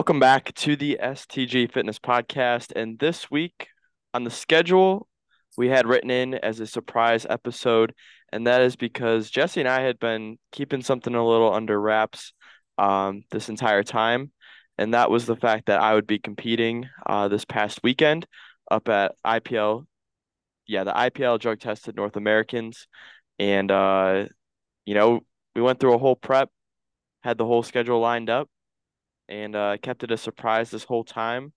Welcome back to the STG Fitness Podcast. And this week on the schedule, we had written in as a surprise episode. And that is because Jesse and I had been keeping something a little under wraps um, this entire time. And that was the fact that I would be competing uh, this past weekend up at IPL. Yeah, the IPL drug tested North Americans. And, uh, you know, we went through a whole prep, had the whole schedule lined up and uh, kept it a surprise this whole time.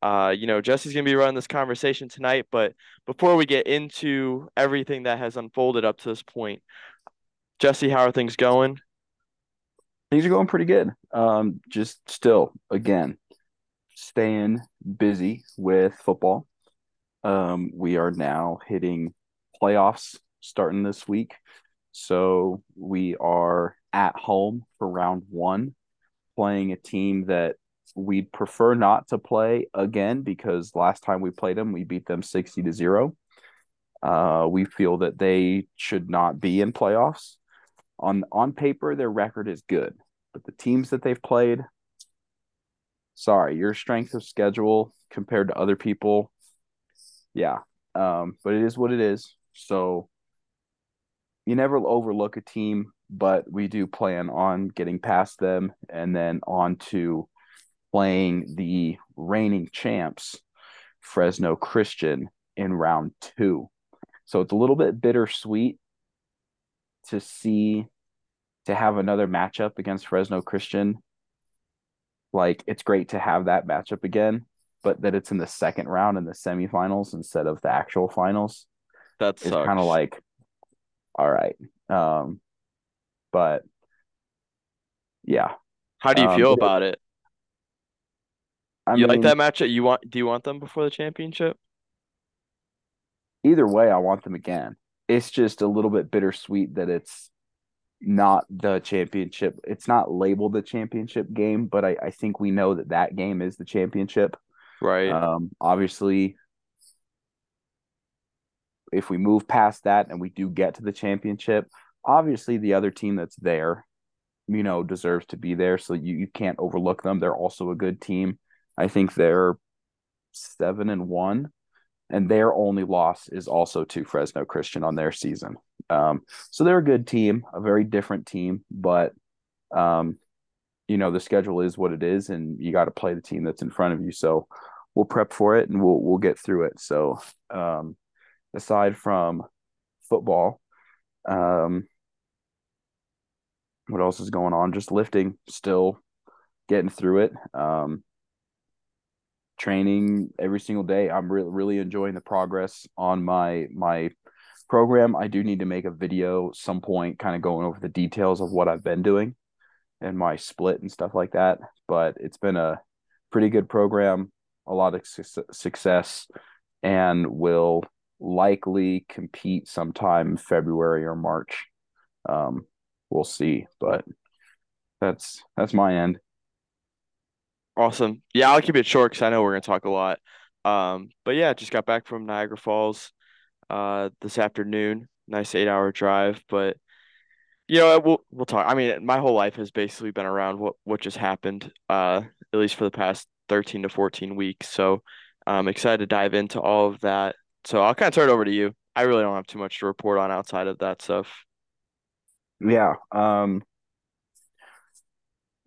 Uh, you know, Jesse's gonna be running this conversation tonight, but before we get into everything that has unfolded up to this point, Jesse, how are things going? Things are going pretty good. Um, just still, again, staying busy with football. Um, we are now hitting playoffs starting this week. So we are at home for round one playing a team that we'd prefer not to play again because last time we played them, we beat them 60 to 0. Uh, we feel that they should not be in playoffs. On on paper, their record is good, but the teams that they've played, sorry, your strength of schedule compared to other people, yeah. Um, but it is what it is. So you never overlook a team but we do plan on getting past them and then on to playing the reigning champs, Fresno Christian, in round two. So it's a little bit bittersweet to see to have another matchup against Fresno Christian. Like it's great to have that matchup again, but that it's in the second round in the semifinals instead of the actual finals. That's kind of like, all right. Um, but yeah. How do you um, feel about it? I you mean, like that matchup? You want? Do you want them before the championship? Either way, I want them again. It's just a little bit bittersweet that it's not the championship. It's not labeled the championship game, but I, I think we know that that game is the championship. Right. Um. Obviously, if we move past that and we do get to the championship, obviously the other team that's there, you know, deserves to be there. So you, you can't overlook them. They're also a good team. I think they're seven and one, and their only loss is also to Fresno Christian on their season. Um, so they're a good team, a very different team, but um, you know, the schedule is what it is, and you got to play the team that's in front of you. So we'll prep for it and we'll we'll get through it. So um, aside from football, um, what else is going on? Just lifting, still getting through it. Um, training every single day. I'm really really enjoying the progress on my my program. I do need to make a video some point, kind of going over the details of what I've been doing and my split and stuff like that. But it's been a pretty good program, a lot of su- success, and will likely compete sometime February or March. Um, we'll see. But that's that's my end. Awesome. Yeah, I'll keep it short because I know we're gonna talk a lot. Um, but yeah, just got back from Niagara Falls uh this afternoon. Nice eight hour drive, but you know we'll we'll talk. I mean, my whole life has basically been around what what just happened. Uh, at least for the past thirteen to fourteen weeks. So I'm excited to dive into all of that. So I'll kind of turn it over to you. I really don't have too much to report on outside of that stuff. Yeah. Um,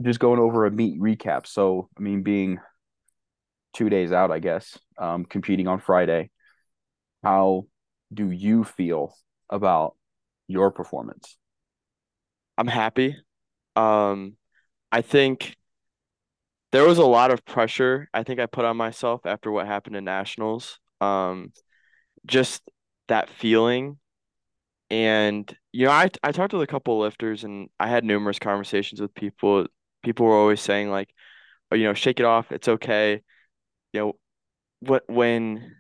just going over a meet recap. So, I mean, being two days out, I guess, um, competing on Friday, how do you feel about your performance? I'm happy. Um, I think there was a lot of pressure I think I put on myself after what happened in nationals. Um, just that feeling and you know, I I talked with a couple lifters and I had numerous conversations with people. People were always saying like, oh, you know, shake it off, it's okay. You know, what when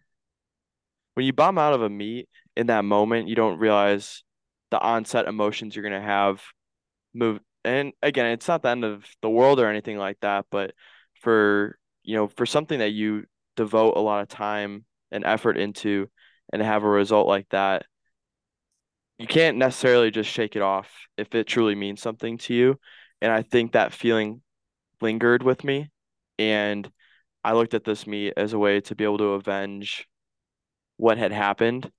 when you bomb out of a meet in that moment, you don't realize the onset emotions you're gonna have move and again, it's not the end of the world or anything like that, but for you know, for something that you devote a lot of time and effort into and have a result like that, you can't necessarily just shake it off if it truly means something to you. And I think that feeling lingered with me And I looked at this meet as a way to be able to avenge what had happened.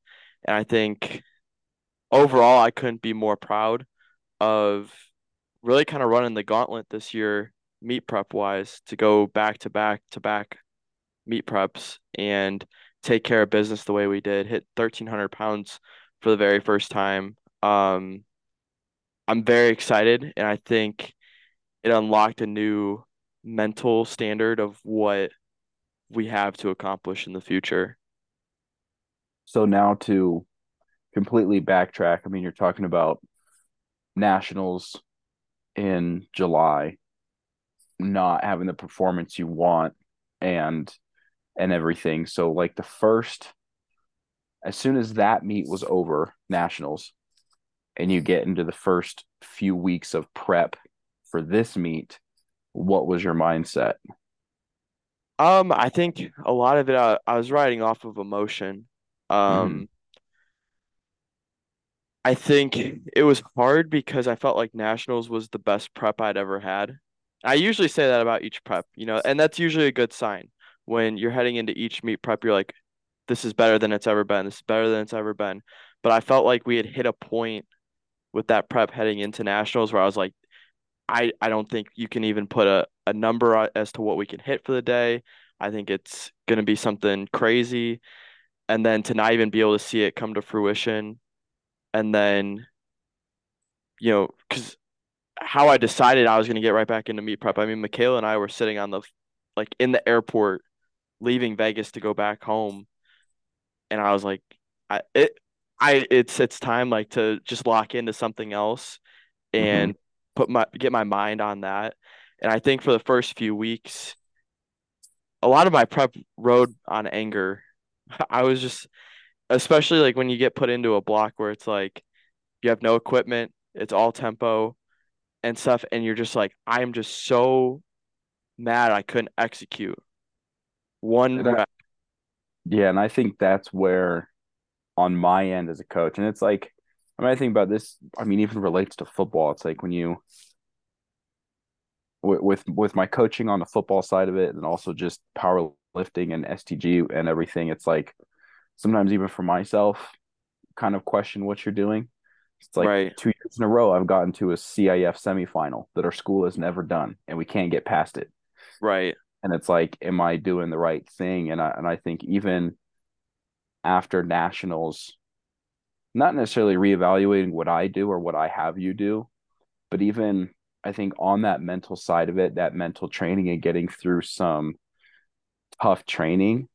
And I think overall, I couldn't be more proud of really kind of running the gauntlet this year, meet prep wise, to go back to back to back meet preps and take care of business the way we did, hit 1,300 pounds for the very first time. Um, I'm very excited, and I think it unlocked a new mental standard of what we have to accomplish in the future. So now to completely backtrack, I mean, you're talking about nationals in July, not having the performance you want and and everything. So like the first as soon as that meet was over, nationals, and you get into the first few weeks of prep for this meet, what was your mindset? Um, I think a lot of it I, I was riding off of emotion. Mm-hmm. Um, I think it was hard because I felt like nationals was the best prep I'd ever had. I usually say that about each prep, you know, and that's usually a good sign when you're heading into each meet prep. You're like, this is better than it's ever been. This is better than it's ever been. But I felt like we had hit a point with that prep heading into nationals where I was like, I, I don't think you can even put a, a number as to what we can hit for the day. I think it's going to be something crazy. And then to not even be able to see it come to fruition. And then, you know, because how I decided I was going to get right back into meet prep. I mean, Michaela and I were sitting on the, like in the airport, leaving Vegas to go back home. And I was like, I, it, I, it's, it's time like to just lock into something else Mm-hmm. and put my get my mind on that. And I think for the first few weeks, a lot of my prep rode on anger. I was just, especially like when you get put into a block where it's like you have no equipment, it's all tempo and stuff, and you're just like, I'm just so mad I couldn't execute one rep. yeah, and I think that's where on my end as a coach, and it's like I mean, I think about this. I mean, even relates to football. It's like when you with with my coaching on the football side of it, and also just powerlifting and STG and everything. It's like sometimes even for myself, kind of question what you're doing. It's like Right, two years in a row, I've gotten to a CIF semifinal that our school has never done, and we can't get past it. right, And it's like, am I doing the right thing? And I and I think even after nationals, not necessarily reevaluating what I do or what I have you do, but even I think on that mental side of it, that mental training and getting through some tough training,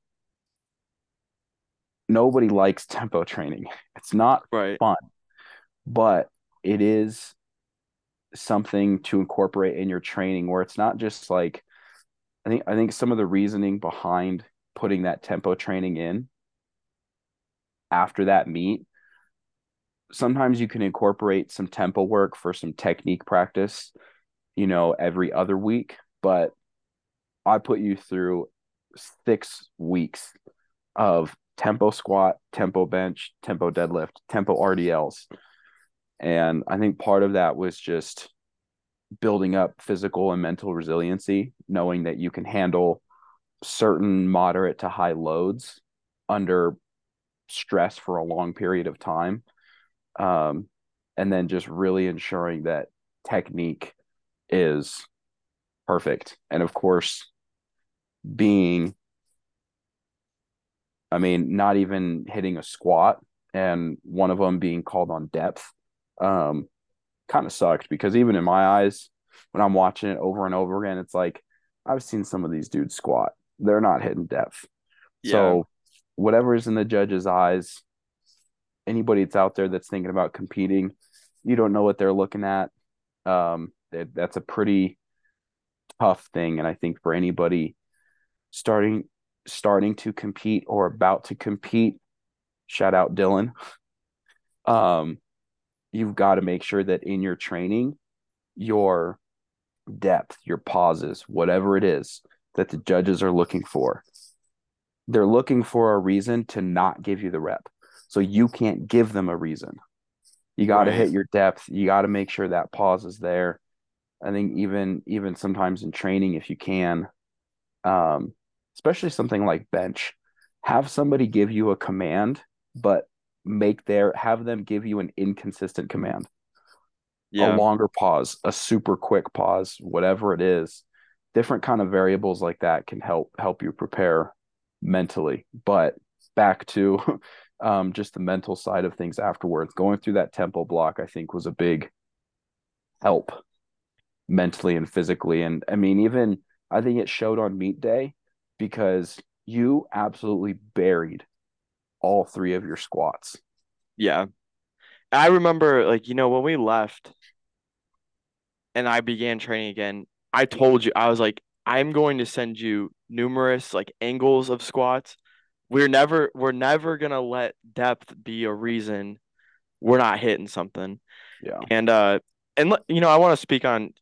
nobody likes tempo training. It's not right, fun, but it is something to incorporate in your training where it's not just like I think I think some of the reasoning behind putting that tempo training in after that meet sometimes you can incorporate some tempo work for some technique practice, you know, every other week. But I put you through six weeks of tempo squat, tempo bench, tempo deadlift, tempo RDLs. And I think part of that was just building up physical and mental resiliency, knowing that you can handle certain moderate to high loads under stress for a long period of time um, and then just really ensuring that technique is perfect. And of course, being, I mean, not even hitting a squat and one of them being called on depth um, kind of sucked because even in my eyes, when I'm watching it over and over again, it's like I've seen some of these dudes squat. They're not hitting depth. yeah, So, whatever is in the judge's eyes, anybody that's out there that's thinking about competing, you don't know what they're looking at. Um, it, that's a pretty tough thing, and I think for anybody starting starting to compete or about to compete, shout out Dylan. Um, you've got to make sure that in your training, your depth, your pauses, whatever it is that the judges are looking for, they're looking for a reason to not give you the rep. So you can't give them a reason. You got to right, hit your depth. You got to make sure that pause is there. I think even even sometimes in training, if you can, um, especially something like bench. Have somebody give you a command, but make their have them give you an inconsistent command. A longer pause, a super quick pause, whatever it is. Different kind of variables like that can help help you prepare mentally. But back to um, just the mental side of things afterwards. Going through that tempo block, I think, was a big help mentally and physically. And I mean, even I think it showed on meet day because you absolutely buried all three of your squats. Yeah. I remember like, you know, when we left and I began training again, I told you, I was like, I'm going to send you numerous like angles of squats. We're never we're never gonna let depth be a reason we're not hitting something. Yeah. And uh and you know, I want to speak on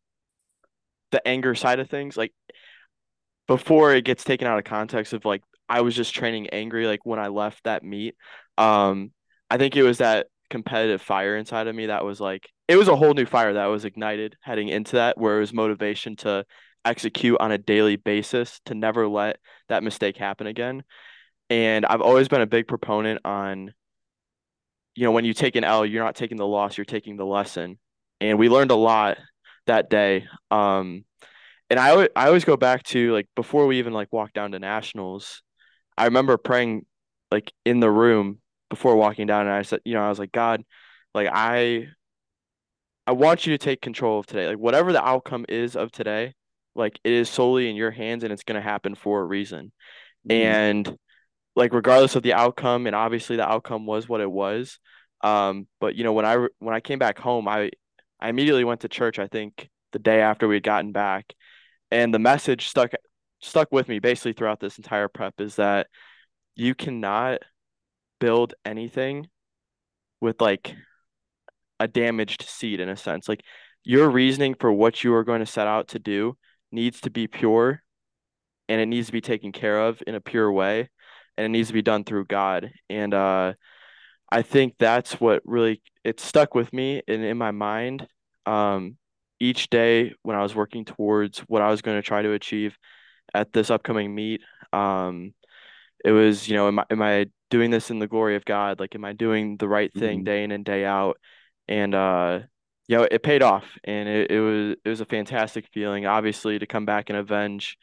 the anger side of things. Like before it gets taken out of context of like I was just training angry like when I left that meet. Um, I think it was that competitive fire inside of me that was like it was a whole new fire that was ignited heading into that where it was motivation to execute on a daily basis to never let that mistake happen again. And I've always been a big proponent on, you know, when you take an L, you're not taking the loss, you're taking the lesson. And we learned a lot that day. Um, and I always, I always go back to like before we even like walked down to nationals, I remember praying like in the room before walking down and I said, you know, I was like, God, like I I want you to take control of today. Like whatever the outcome is of today, like it is solely in your hands and it's going to happen for a reason. Mm-hmm. And like regardless of the outcome, and obviously the outcome was what it was. Um, but you know, when I when I came back home, I I immediately went to church, I think the day after we had gotten back and the message stuck stuck with me basically throughout this entire prep is that you cannot build anything with like a damaged seed in a sense. Like your reasoning for what you are going to set out to do needs to be pure and it needs to be taken care of in a pure way and it needs to be done through God. And uh I think that's what really it stuck with me and in my mind. Um each day when I was working towards what I was going to try to achieve at this upcoming meet. Um, it was, you know, am I, am I doing this in the glory of God? Like, am I doing the right thing Mm-hmm. day in and day out? And uh, you know, it paid off, and it, it was it was a fantastic feeling, obviously, to come back and avenge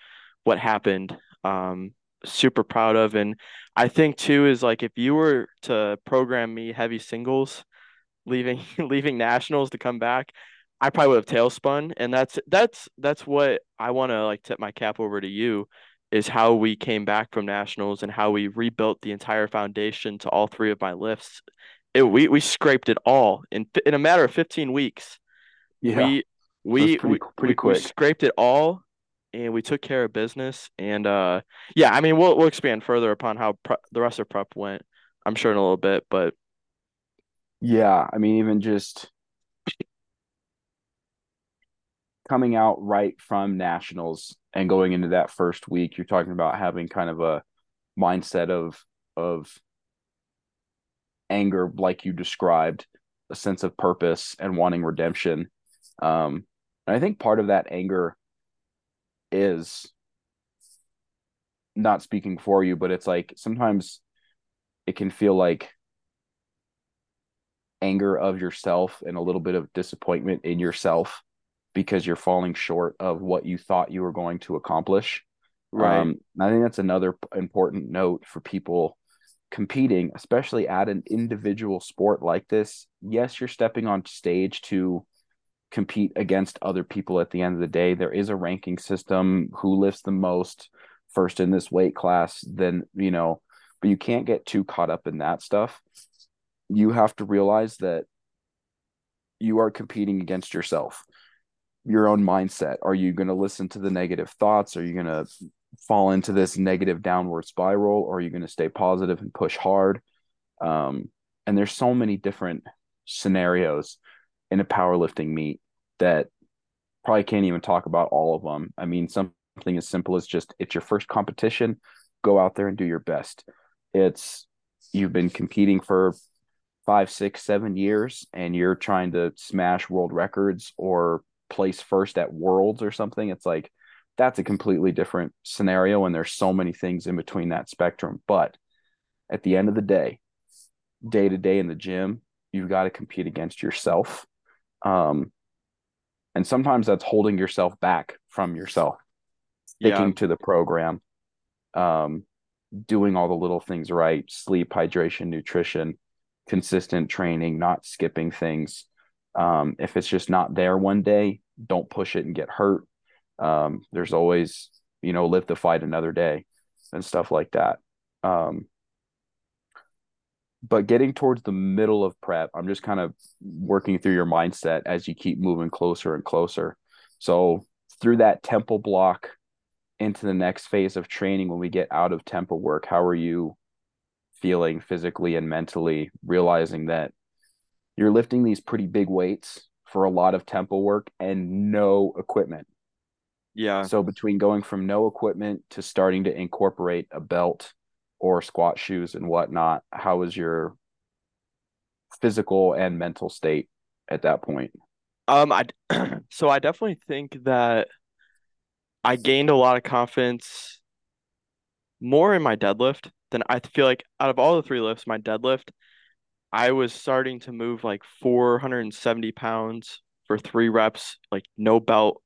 what happened. Um, super proud of, and I think too is like if you were to program me heavy singles leaving leaving nationals to come back, I probably would have tail spun. And that's that's that's what I want to like tip my cap over to you is how we came back from nationals and how we rebuilt the entire foundation to all three of my lifts. It, we we scraped it all in in a matter of 15 weeks. Yeah. We we pretty we pretty we, we scraped it all and we took care of business and uh yeah, I mean we'll we'll expand further upon how pre the rest of prep went. I'm sure in a little bit, but Yeah. I mean, even just coming out right from nationals and going into that first week, you're talking about having kind of a mindset of of anger, like you described, a sense of purpose and wanting redemption. Um, and I think part of that anger is not speaking for you, but it's like sometimes it can feel like anger of yourself and a little bit of disappointment in yourself because you're falling short of what you thought you were going to accomplish. right, Um, I think that's another important note for people competing, especially at an individual sport like this. Yes, you're stepping on stage to compete against other people at the end of the day. There is a ranking system who lifts the most first in this weight class, then, you know, but you can't get too caught up in that stuff. You have to realize that you are competing against yourself, your own mindset. Are you going to listen to the negative thoughts? Are you going to fall into this negative downward spiral? Or are you going to stay positive and push hard? Um, and there's so many different scenarios in a powerlifting meet that probably can't even talk about all of them. I mean, something as simple as just it's your first competition, go out there and do your best. It's you've been competing for five, six, seven years, and you're trying to smash world records or place first at worlds or something. It's like that's a completely different scenario and there's so many things in between that spectrum but at the end of the day day to day in the gym you've got to compete against yourself um, and sometimes that's holding yourself back from yourself sticking Yeah. to the program um, doing all the little things right sleep hydration nutrition consistent training not skipping things um, if it's just not there one day don't push it and get hurt. Um, there's always you know live the fight another day and stuff like that. Um, but getting towards the middle of prep i'm just kind of working through your mindset as you keep moving closer and closer. So through that tempo block into the next phase of training when we get out of tempo work how are you feeling physically and mentally realizing that you're lifting these pretty big weights for a lot of tempo work and no equipment Yeah. so between going from no equipment to starting to incorporate a belt or squat shoes and whatnot, how was your physical and mental state at that point? Um, I so I definitely think that I gained a lot of confidence more in my deadlift than I feel like out of all the three lifts, my deadlift, I was starting to move like 470 pounds for three reps, like no belt.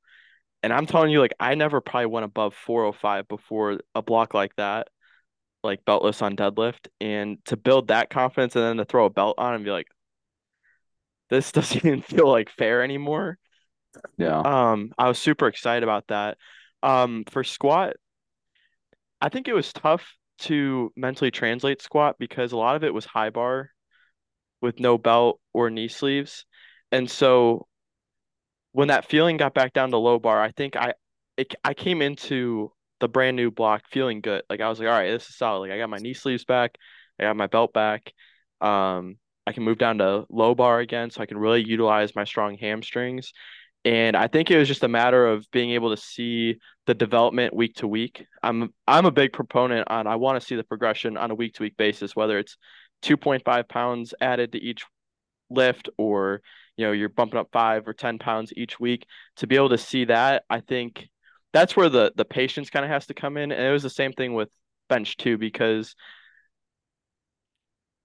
And I'm telling you, like I never probably went above 405 before a block like that, like beltless on deadlift. And to build that confidence and then to throw a belt on and be like, this doesn't even feel like fair anymore. Yeah. Um, I was super excited about that. Um, for squat, I think it was tough to mentally translate squat because a lot of it was high bar with no belt or knee sleeves. And so when that feeling got back down to low bar, I think I it, I came into the brand new block feeling good. Like I was like, all right, this is solid. Like I got my knee sleeves back, I got my belt back. Um, I can move down to low bar again, so I can really utilize my strong hamstrings. And I think it was just a matter of being able to see the development week to week. I'm I'm a big proponent on I want to see the progression on a week to week basis, whether it's 2.5 pounds added to each lift or you know you're bumping up five or 10 pounds each week to be able to see that i think that's where the the patience kind of has to come in and it was the same thing with bench too because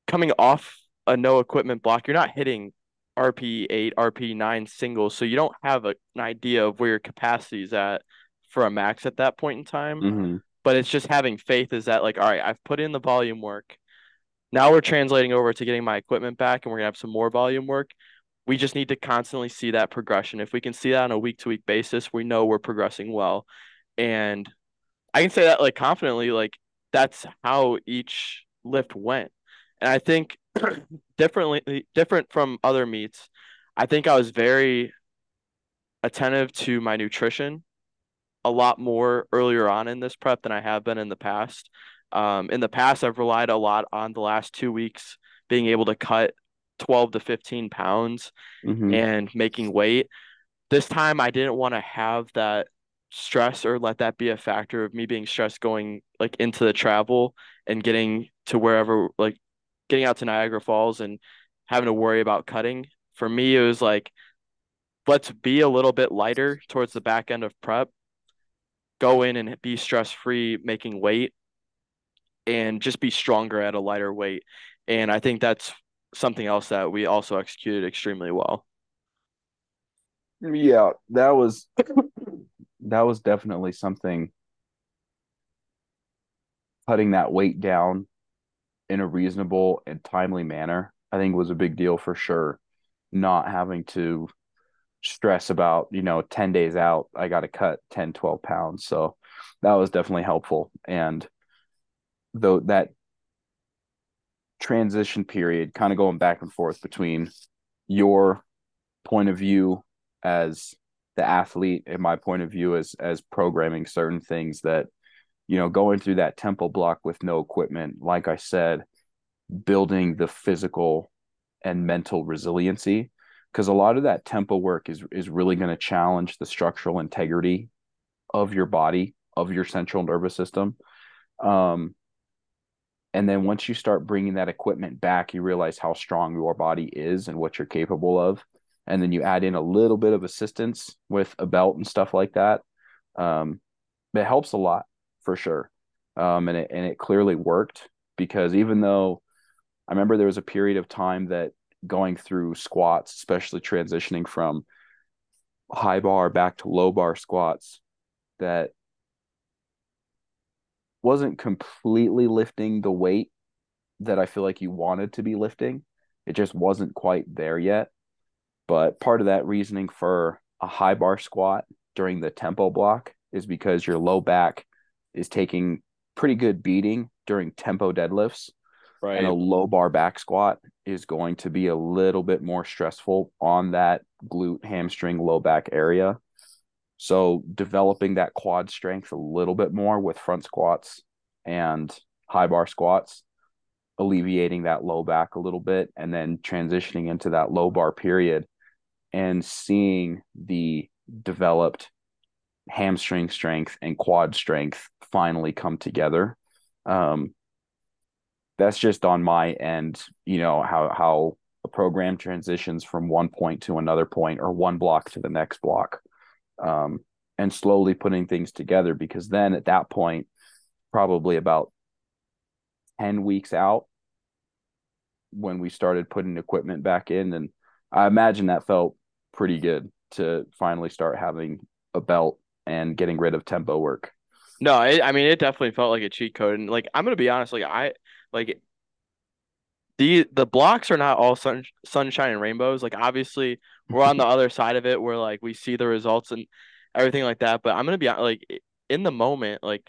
coming off a no equipment block you're not hitting rp8 rp9 singles so you don't have a, an idea of where your capacity is at for a max at that point in time Mm-hmm. but it's just having faith is that like all right i've put in the volume work now we're translating over to getting my equipment back and we're gonna have some more volume work. We just need to constantly see that progression. If we can see that on a week to week basis, we know we're progressing well. And I can say that like confidently, like that's how each lift went. And I think differently different from other meets, I think I was very attentive to my nutrition a lot more earlier on in this prep than I have been in the past. Um, in the past, I've relied a lot on the last two weeks being able to cut 12 to 15 pounds Mm-hmm. and making weight. This time, I didn't want to have that stress or let that be a factor of me being stressed going like into the travel and getting to wherever, like getting out to Niagara Falls and having to worry about cutting. For me, it was like, let's be a little bit lighter towards the back end of prep, go in and be stress free, making weight and just be stronger at a lighter weight. And I think that's something else that we also executed extremely well. Yeah, that was that was definitely something cutting that weight down in a reasonable and timely manner. I think was a big deal for sure. Not having to stress about, you know, 10 days out, I got to cut 10, 12 pounds. So that was definitely helpful. And though that transition period, kind of going back and forth between your point of view as the athlete and my point of view as as programming certain things that you know going through that tempo block with no equipment like i said building the physical and mental resiliency. Because a lot of that tempo work is is really going to challenge the structural integrity of your body of your central nervous system. Um and then once you start bringing that equipment back you realize how strong your body is and what you're capable of and then you add in a little bit of assistance with a belt and stuff like that um it helps a lot for sure. Um, and it and it clearly worked because even though I remember there was a period of time that going through squats, especially transitioning from high bar back to low bar squats, that wasn't completely lifting the weight that I feel like you wanted to be lifting. It just wasn't quite there yet. But part of that reasoning for a high bar squat during the tempo block is because your low back is taking pretty good beating during tempo deadlifts. Right. And a low bar back squat is going to be a little bit more stressful on that glute, hamstring, low back area. So developing that quad strength a little bit more with front squats and high bar squats, alleviating that low back a little bit, and then transitioning into that low bar period and seeing the developed hamstring strength and quad strength finally come together. Um, that's just on my end, you know, how how a program transitions from one point to another point or one block to the next block um, and slowly putting things together because then at that point probably about 10 weeks out when we started putting equipment back in and i imagine that felt pretty good to finally start having a belt and getting rid of tempo work no it, i mean it definitely felt like a cheat code and like i'm gonna be honest like i like the the blocks are not all sun, sunshine and rainbows. Like obviously we're on the other side of it where like we see the results and everything like that. But I'm gonna be like in the moment, like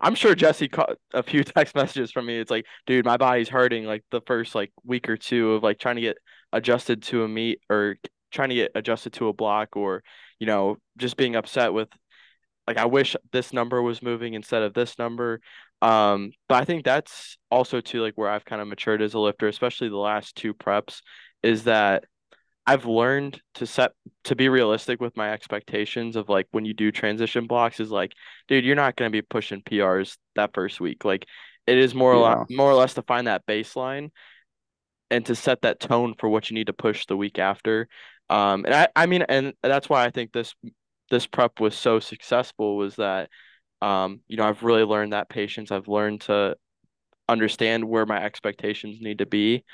I'm sure Jesse caught a few text messages from me. It's like, dude, my body's hurting like the first like week or two of like trying to get adjusted to a meet or trying to get adjusted to a block or, you know, just being upset with like I wish this number was moving instead of this number. Um, but I think that's also too like where I've kind of matured as a lifter, especially the last two preps, is that I've learned to set to be realistic with my expectations of like when you do transition blocks is like, dude, you're not gonna be pushing PRs that first week. Like it is more yeah. or less, more or less to find that baseline and to set that tone for what you need to push the week after. Um, and I, I mean, and that's why I think this this prep was so successful was that um, you know, I've really learned that patience. I've learned to understand where my expectations need to be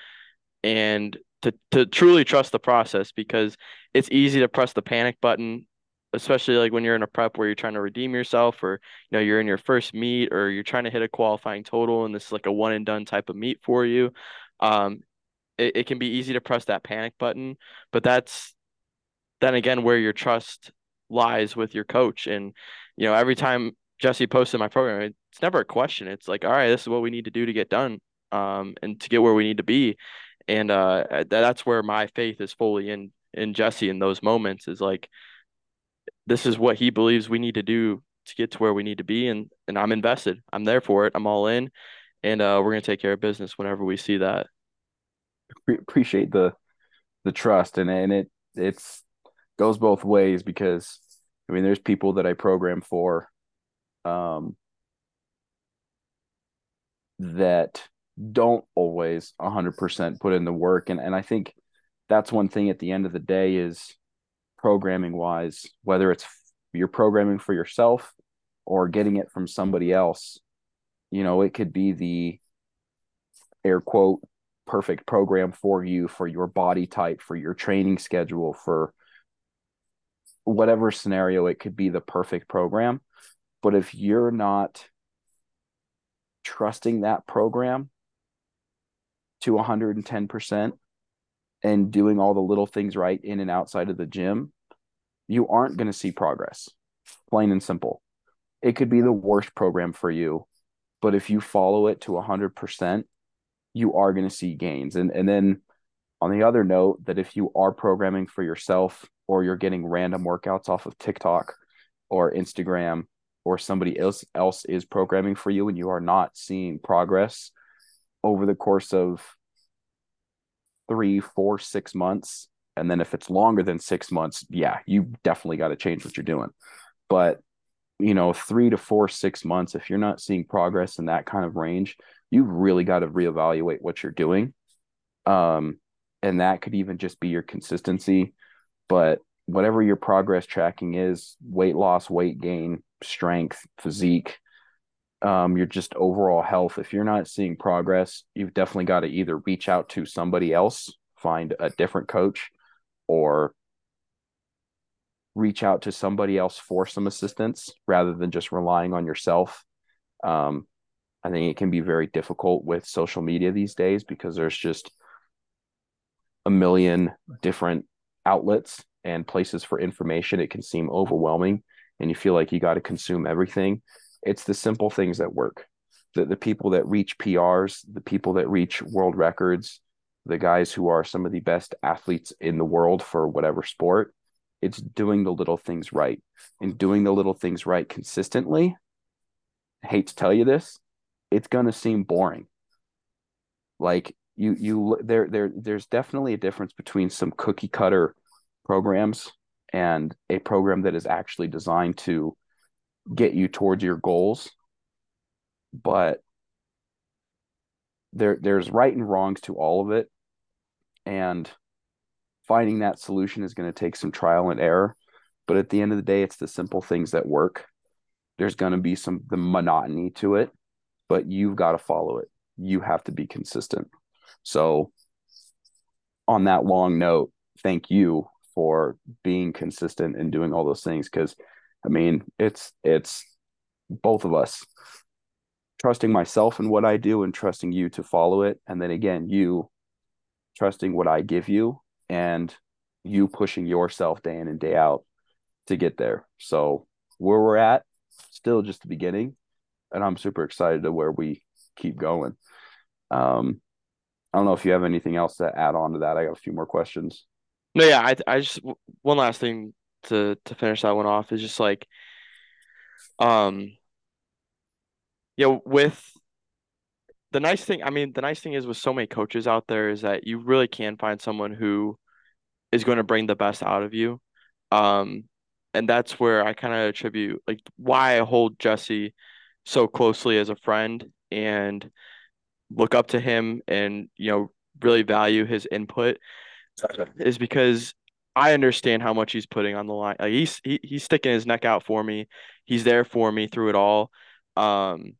and to to truly trust the process because it's easy to press the panic button especially like when you're in a prep where you're trying to redeem yourself or you know you're in your first meet or you're trying to hit a qualifying total and this is like a one and done type of meet for you um it, it can be easy to press that panic button but that's then again where your trust lies with your coach and you know every time Jesse posted my program, it's never a question. It's like, all right, this is what we need to do to get done, um, and to get where we need to be, and uh, that's where my faith is fully in in Jesse in those moments. Is like, this is what he believes we need to do to get to where we need to be, and and I'm invested. I'm there for it. I'm all in, and uh, we're gonna take care of business whenever we see that. Appreciate the the trust, and and it it's goes both ways because I mean, there's people that I program for um, that don't always 100% put in the work. And and I think that's one thing at the end of the day is programming wise whether it's you're programming for yourself or getting it from somebody else you know it could be the air quote perfect program for you for your body type for your training schedule for whatever scenario it could be the perfect program. But if you're not trusting that program to 110% and doing all the little things right in and outside of the gym, you aren't going to see progress. Plain and simple. It could be the worst program for you, but if you follow it to 100%, you are going to see gains. And and then on the other note that if you are programming for yourself or you're getting random workouts off of TikTok or Instagram or somebody else else is programming for you and you are not seeing progress over the course of three four six months. And then if it's longer than six months yeah you definitely got to change what you're doing. But you know three to four six months if you're not seeing progress in that kind of range you've really got to reevaluate what you're doing. Um and that could even just be your consistency. But whatever your progress tracking is weight loss weight gain strength, physique, um, your just overall health. If you're not seeing progress, you've definitely got to either reach out to somebody else, find a different coach, or reach out to somebody else for some assistance rather than just relying on yourself. Um, I think it can be very difficult with social media these days because there's just a million different outlets and places for information. It can seem overwhelming and you feel like you got to consume everything. It's the simple things that work. The, the people that reach PRs, the people that reach world records, the guys who are some of the best athletes in the world for whatever sport, it's doing the little things right and doing the little things right consistently. I hate to tell you this, it's going to seem boring. Like you you there there there's definitely a difference between some cookie cutter programs and a program that is actually designed to get you towards your goals but there there's right and wrongs to all of it. And finding that solution is going to take some trial and error but at the end of the day it's the simple things that work. There's going to be some the monotony to it but you've got to follow it. You have to be consistent. So, on that long note, thank you for being consistent and doing all those things because I mean, it's it's both of us trusting myself and what I do and trusting you to follow it and then again, you trusting what I give you and you pushing yourself day in and day out to get there. So, where we're at still just the beginning and I'm super excited to where we keep going. Um I don't know if you have anything else to add on to that. I got a few more questions. No, yeah, I I just one last thing to to finish that one off is just like um you know with the nice thing I mean the nice thing is with so many coaches out there is that you really can find someone who is going to bring the best out of you. Um and that's where I kind of attribute like why I hold Jesse so closely as a friend and look up to him and you know really value his input is because I understand how much he's putting on the line. Like he's he, he's sticking his neck out for me. He's there for me through it all. Um,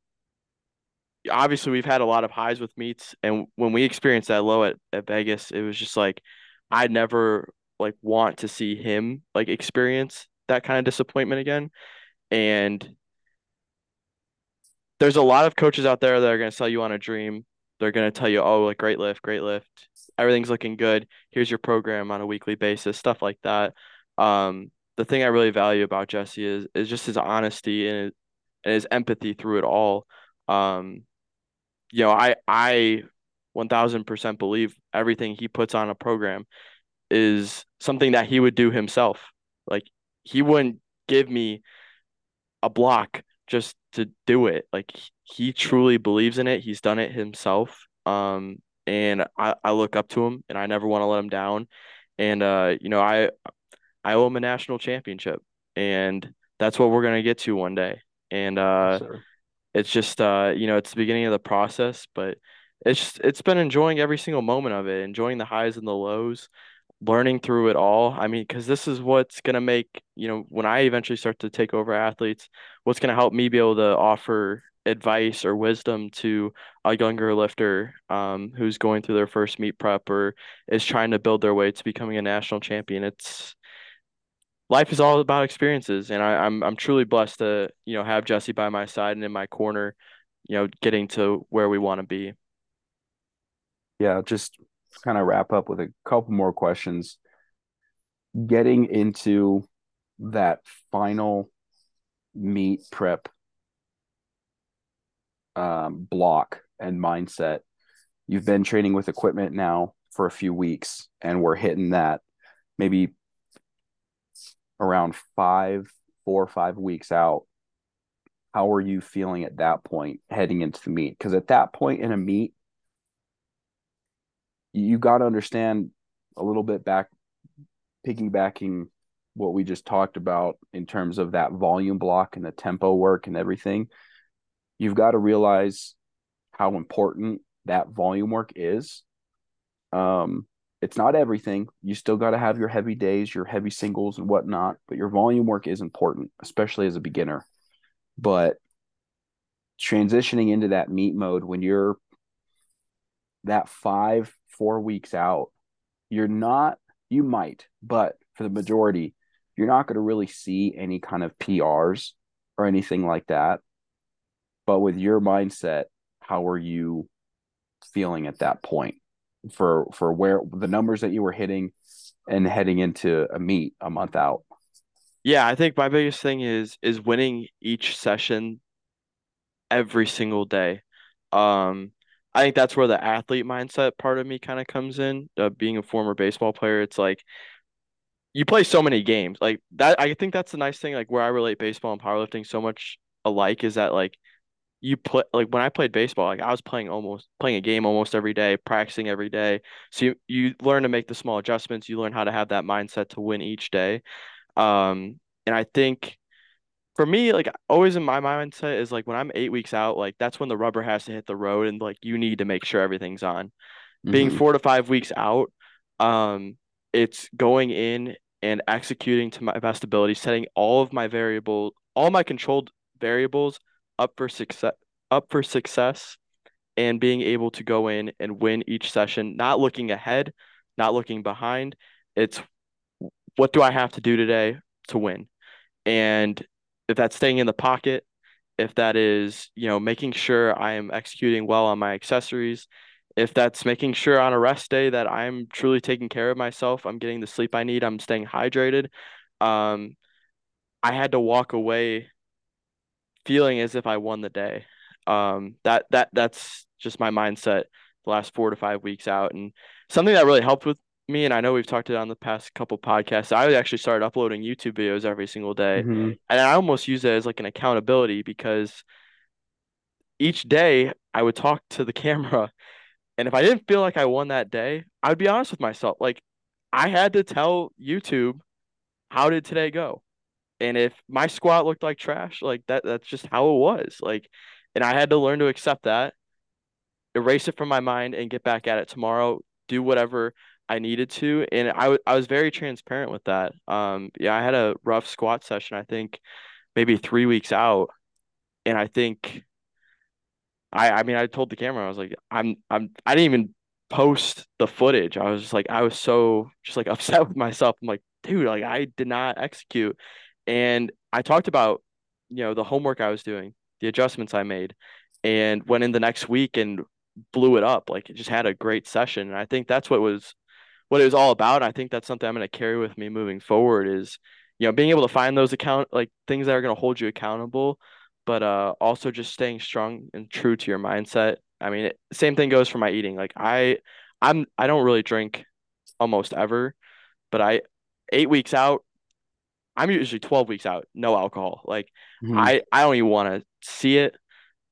obviously we've had a lot of highs with meets, and when we experienced that low at, at Vegas, it was just like I never like want to see him like experience that kind of disappointment again. And there's a lot of coaches out there that are going to sell you on a dream. They're going to tell you, oh, like great lift, great lift. Everything's looking good. Here's your program on a weekly basis, stuff like that. Um, the thing I really value about Jesse is is just his honesty and his, and his empathy through it all. Um, you know, I I 1000% believe everything he puts on a program is something that he would do himself. Like he wouldn't give me a block just to do it. Like he truly believes in it. He's done it himself. Um, and I, I look up to him and I never want to let him down. And uh, you know, I I owe him a national championship and that's what we're gonna get to one day. And uh yes, it's just uh, you know, it's the beginning of the process, but it's just, it's been enjoying every single moment of it, enjoying the highs and the lows learning through it all. I mean, because this is what's going to make, you know, when I eventually start to take over athletes, what's going to help me be able to offer advice or wisdom to a younger lifter um, who's going through their first meet prep or is trying to build their way to becoming a national champion. It's life is all about experiences, and I, I'm I'm truly blessed to you know have Jesse by my side and in my corner, you know, getting to where we want to be. Yeah, just kind of wrap up with a couple more questions. Getting into that final meet prep um, block and mindset. You've been training with equipment now for a few weeks, and we're hitting that maybe around five, four or five weeks out. How are you feeling at that point heading into the meet? Because at that point in a meet, you got to understand a little bit back piggybacking what we just talked about in terms of that volume block and the tempo work and everything you've got to realize how important that volume work is. Um it's not everything. You still got to have your heavy days your heavy singles and whatnot but your volume work is important especially as a beginner. But transitioning into that meet mode when you're that five, four weeks out, you're not, you might, but for the majority, you're not going to really see any kind of PRs or anything like that. But with your mindset, how are you feeling at that point for for where the numbers that you were hitting and heading into a meet a month out? Yeah, I think my biggest thing is is winning each session every single day. Um, I think that's where the athlete mindset part of me kind of comes in. Uh, being a former baseball player, it's like you play so many games. Like that, I think that's the nice thing. Like where I relate baseball and powerlifting so much alike is that like you play like when I played baseball, like I was playing almost playing a game almost every day, practicing every day. So you, you learn to make the small adjustments. You learn how to have that mindset to win each day. Um, and I think for me, like always in my mindset is like when I'm eight weeks out, like that's when the rubber has to hit the road and like you need to make sure everything's on. Being Mm-hmm. four to five weeks out, um, it's going in and executing to my best ability, setting all of my variable, all my controlled variables up for success, up for success, and being able to go in and win each session, not looking ahead, not looking behind. It's what do I have to do today to win? And if that's staying in the pocket, if that is, you know, making sure I am executing well on my accessories, if that's making sure on a rest day that I'm truly taking care of myself, I'm getting the sleep I need, I'm staying hydrated. Um, I had to walk away feeling as if I won the day. Um, that that that's just my mindset the last four to five weeks out, and something that really helped with me. And I know we've talked it on the past couple podcasts. I actually started uploading YouTube videos every single day, Mm-hmm. and I almost use it as like an accountability because each day I would talk to the camera, and if I didn't feel like I won that day, I would be honest with myself. Like I had to tell YouTube how did today go and if my squat looked like trash, like that that's just how it was. Like and I had to learn to accept that, erase it from my mind and get back at it tomorrow, do whatever I needed to. And I, w- I was very transparent with that. Um yeah, I had a rough squat session, I think maybe three weeks out. And I think I I mean I told the camera, I was like, I'm I'm I didn't even post the footage. I was just like I was so just like upset with myself. I'm like, dude, like I did not execute. And I talked about, you know, the homework I was doing, the adjustments I made, and went in the next week and blew it up. Like it just had a great session. And I think that's what was what it was all about. I think that's something I'm going to carry with me moving forward is, you know, being able to find those account like things that are going to hold you accountable, but uh also just staying strong and true to your mindset. I mean, it, same thing goes for my eating. Like I I'm I don't really drink almost ever, but I eight weeks out I'm usually 12 weeks out, no alcohol. Like Mm-hmm. I I don't even want to see it.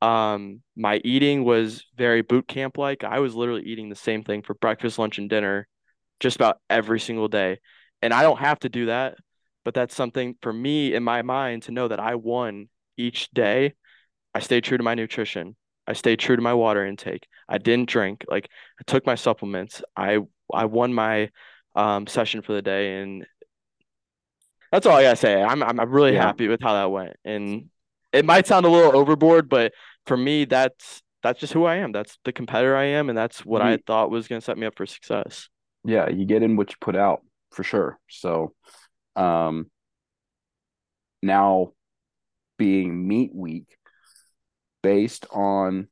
Um, my eating was very boot camp like. I was literally eating the same thing for breakfast, lunch, and dinner just about every single day. And I don't have to do that, but that's something for me in my mind to know that I won each day. I stayed true to my nutrition. I stayed true to my water intake. I didn't drink. Like I took my supplements. I I won my um session for the day and that's all I gotta say. I'm I'm really Yeah. happy with how that went. And it might sound a little overboard, but for me, that's that's just who I am. That's the competitor I am, and that's what I thought was gonna set me up for success. yeah, you get in what you put out for sure. So, um, now being meet week based on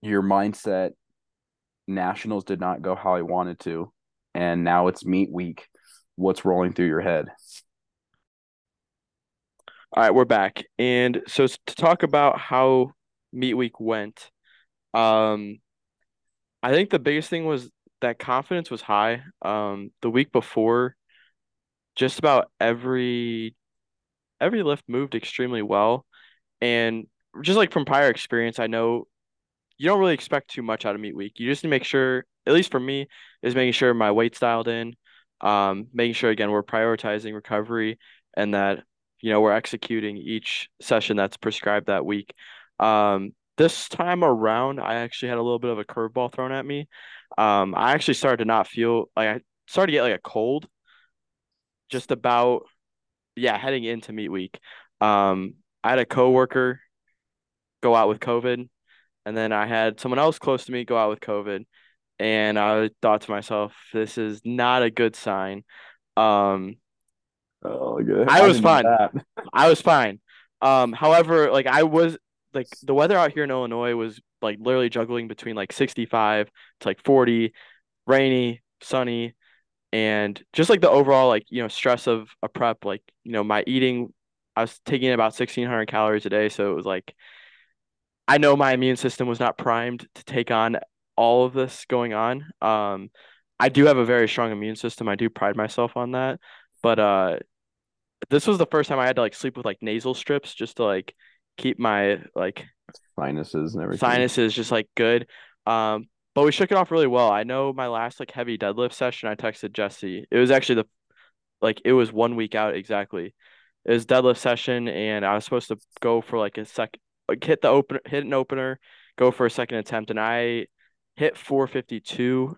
your mindset, nationals did not go how I wanted to, and now it's meet week. What's rolling through your head? All right, we're back. And so to talk about how meet week went, um, I think the biggest thing was that confidence was high. Um, the week before, just about every every lift moved extremely well. And just like from prior experience, I know you don't really expect too much out of meet week. You just need to make sure, at least for me, is making sure my weight's dialed in, um, making sure again we're prioritizing recovery and that you know we're executing each session that's prescribed that week. Um, this time around, I actually had a little bit of a curveball thrown at me. Um, I actually started to not feel like I started to get like a cold just about yeah, heading into meet week. Um, I had a coworker go out with COVID, and then I had someone else close to me go out with COVID, and I thought to myself, this is not a good sign. Um, Oh, good. I I was fine. I was fine. Um, however, like I was like the weather out here in Illinois was like literally juggling between like 65 to like 40, rainy, sunny, and just like the overall like, you know, stress of a prep, like, you know, my eating, I was taking about 1600 calories a day, so it was like I know my immune system was not primed to take on all of this going on. Um, I do have a very strong immune system. I do pride myself on that. But uh this was the first time I had to like sleep with like nasal strips just to like keep my like Sinuses and everything. sinuses just like good. Um, but we shook it off really well. I know my last like heavy deadlift session, I texted Jesse. It was actually the like it was one week out exactly. It was deadlift session, and I was supposed to go for like a sec, like hit the open, hit an opener, go for a second attempt, and I hit 452,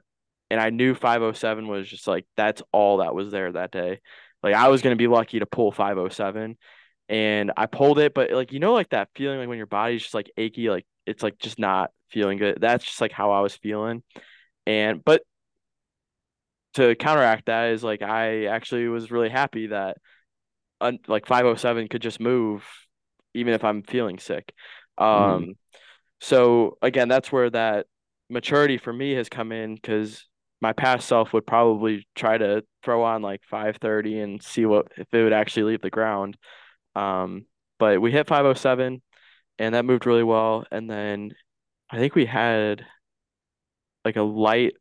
and I knew 507 was just like that's all that was there that day. Like I was gonna be lucky to pull 507, and I pulled it, but like you know, like that feeling like when your body's just like achy, like it's like just not feeling good. That's just like how I was feeling, and but to counteract that is like I actually was really happy that un- like 507 could just move even if I'm feeling sick. Mhm. Um, so again, that's where that maturity for me has come in because my past self would probably try to throw on like 530 and see what if it would actually leave the ground. Um, but we hit 507 and that moved really well. And then I think we had like a light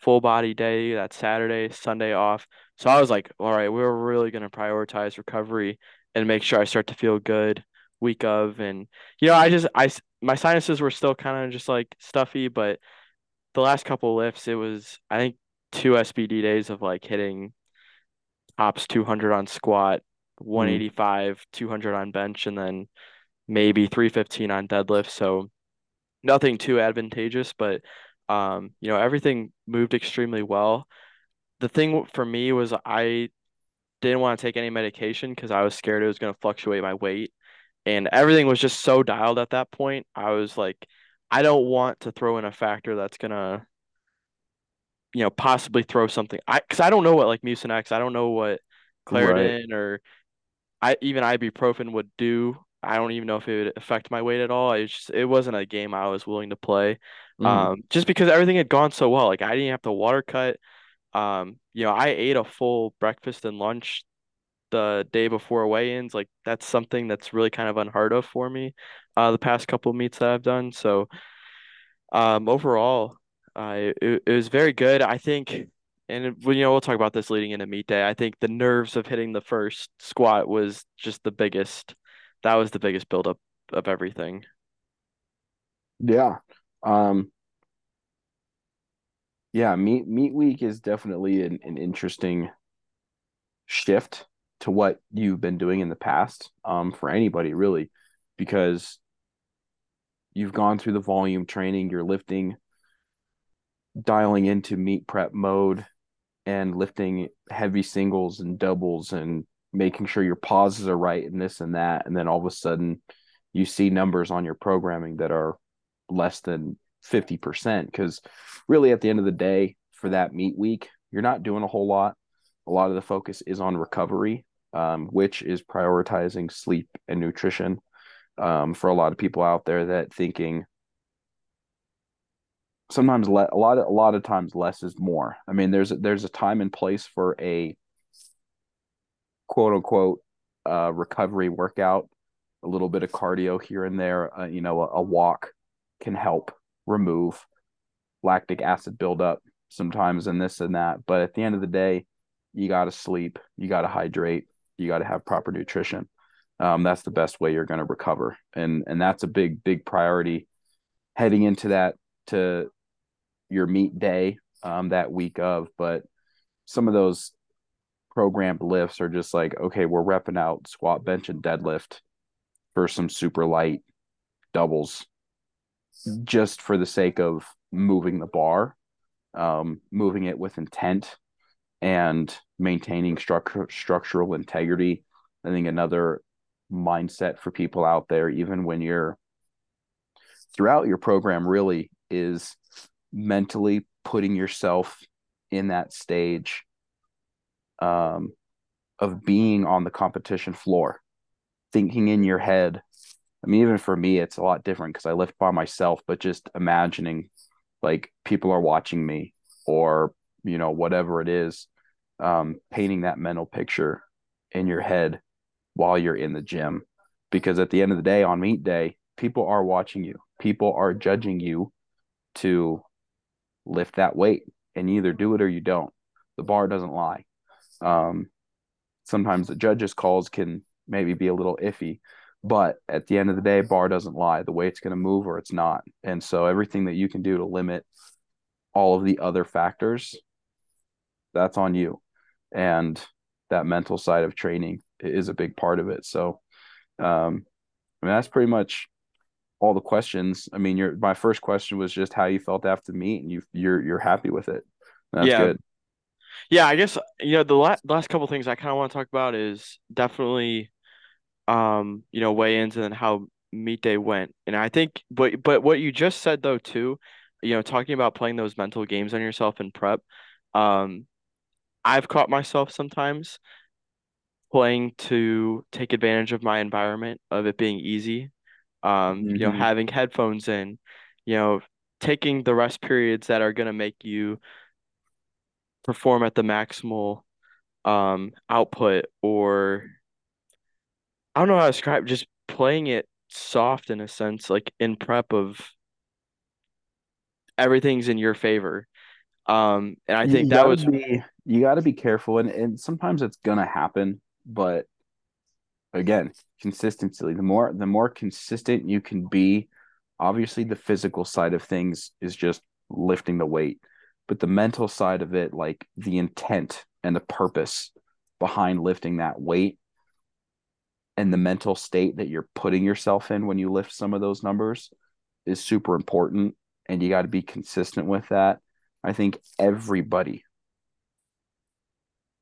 full body day that Saturday, Sunday off. So I was like, all right, we're really going to prioritize recovery and make sure I start to feel good week of. And, you know, I just, I, my sinuses were still kind of just like stuffy, but the last couple lifts, it was, I think, two SBD days of like hitting tops 200 on squat, Mhm. 185, 200 on bench, and then maybe 315 on deadlift. So nothing too advantageous, but um, you know, everything moved extremely well. The thing for me was I didn't want to take any medication because I was scared it was going to fluctuate my weight, and everything was just so dialed at that point. I was like, I don't want to throw in a factor that's gonna, you know, possibly throw something. I because I don't know what like Mucinex, I don't know what Right. Claritin or I even ibuprofen would do. I don't even know if it would affect my weight at all. It just it wasn't a game I was willing to play. Mhm. Um, just because everything had gone so well. Like I didn't have to water cut. Um, you know, I ate a full breakfast and lunch the day before weigh-ins. Like that's something that's really kind of unheard of for me, uh, the past couple meets that I've done. So, um, overall, I it, it was very good. I think, and it, you know, we'll talk about this leading into meet day. I think the nerves of hitting the first squat was just the biggest. That was the biggest buildup of everything. Yeah. Um, yeah, meet meet week is definitely an, an interesting shift to what you've been doing in the past, um, for anybody really, because you've gone through the volume training, you're lifting, dialing into meet prep mode and lifting heavy singles and doubles and making sure your pauses are right and this and that. And then all of a sudden you see numbers on your programming that are less than 50%. Because really, at the end of the day, for that meet week, you're not doing a whole lot. A lot of the focus is on recovery, um, which is prioritizing sleep and nutrition. Um, for a lot of people out there that thinking sometimes le- a lot of a lot of times less is more. I mean, there's a, there's a time and place for a quote unquote uh, recovery workout, a little bit of cardio here and there. Uh, you know, a, a walk can help remove lactic acid buildup sometimes and this and that. But at the end of the day, you got to sleep, you got to hydrate, you got to have proper nutrition. Um, that's the best way you're going to recover, and and that's a big big priority heading into that to your meet day um, that week of. But some of those programmed lifts are just like, okay, we're repping out squat, bench, and deadlift for some super light doubles just for the sake of moving the bar, um, moving it with intent and maintaining structure, structural integrity I think another mindset for people out there, even when you're throughout your program, really is mentally putting yourself in that stage um, of being on the competition floor, thinking in your head. I mean, even for me, it's a lot different because I lift by myself, but just imagining like people are watching me or, you know, whatever it is, um, painting that mental picture in your head while you're in the gym. Because at the end of the day, on meet day, people are watching you, people are judging you to lift that weight and you either do it or you don't. The bar doesn't lie. Um, sometimes the judges' calls can maybe be a little iffy, but at the end of the day, bar doesn't lie. The weight's going to move or it's not. And so everything that you can do to limit all of the other factors, that's on you. And that mental side of training is a big part of it. So, um, I mean, that's pretty much all the questions. I mean, your my first question was just how you felt after the meet, and you you're you're happy with it. That's Yeah. good. Yeah, I guess you know the last last couple things I kind of want to talk about is definitely um, you know, weigh-ins and then how meet day went. And I think but but what you just said though too, you know, talking about playing those mental games on yourself in prep, um, I've caught myself sometimes playing to take advantage of my environment, of it being easy. Um, you know, hmm having headphones in, you know, taking the rest periods that are gonna make you perform at the maximal um output or I don't know how to describe just playing it soft in a sense, like in prep of everything's in your favor. Um, and I think you that was be you got to be careful, and and sometimes it's gonna happen, but again, consistency. The more the more consistent you can be, obviously the physical side of things is just lifting the weight, but the mental side of it, like the intent and the purpose behind lifting that weight and the mental state that you're putting yourself in when you lift some of those numbers is super important and you got to be consistent with that. I think everybody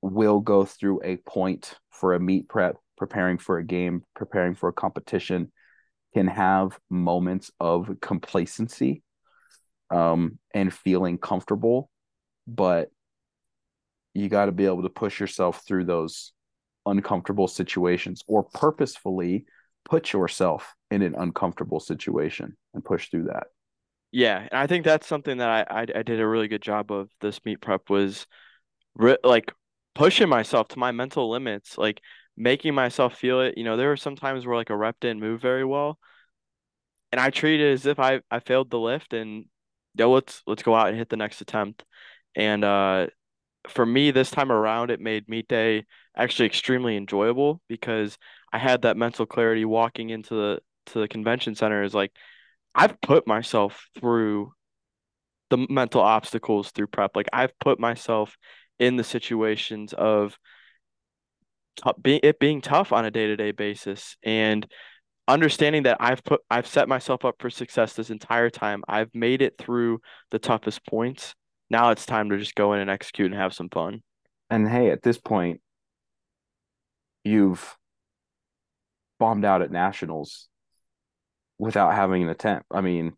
will go through a point for a meet prep, preparing for a game, preparing for a competition, can have moments of complacency um, and feeling comfortable, but you got to be able to push yourself through those uncomfortable situations or purposefully put yourself in an uncomfortable situation and push through that. Yeah, and I think that's something that I I, I did a really good job of this meet prep was re like pushing myself to my mental limits, like making myself feel it. You know, there were some times where like a rep didn't move very well, and I treated it as if I I failed the lift and yo, let's let's go out and hit the next attempt. And uh for me this time around, it made meet day actually extremely enjoyable because I had that mental clarity walking into the to the convention center is like I've put myself through the mental obstacles through prep. Like I've put myself in the situations of it being tough on a day-to-day basis and understanding that I've put I've set myself up for success this entire time. I've made it through the toughest points. Now it's time to just go in and execute and have some fun. And hey, at this point, you've bombed out at nationals without having an attempt. I mean,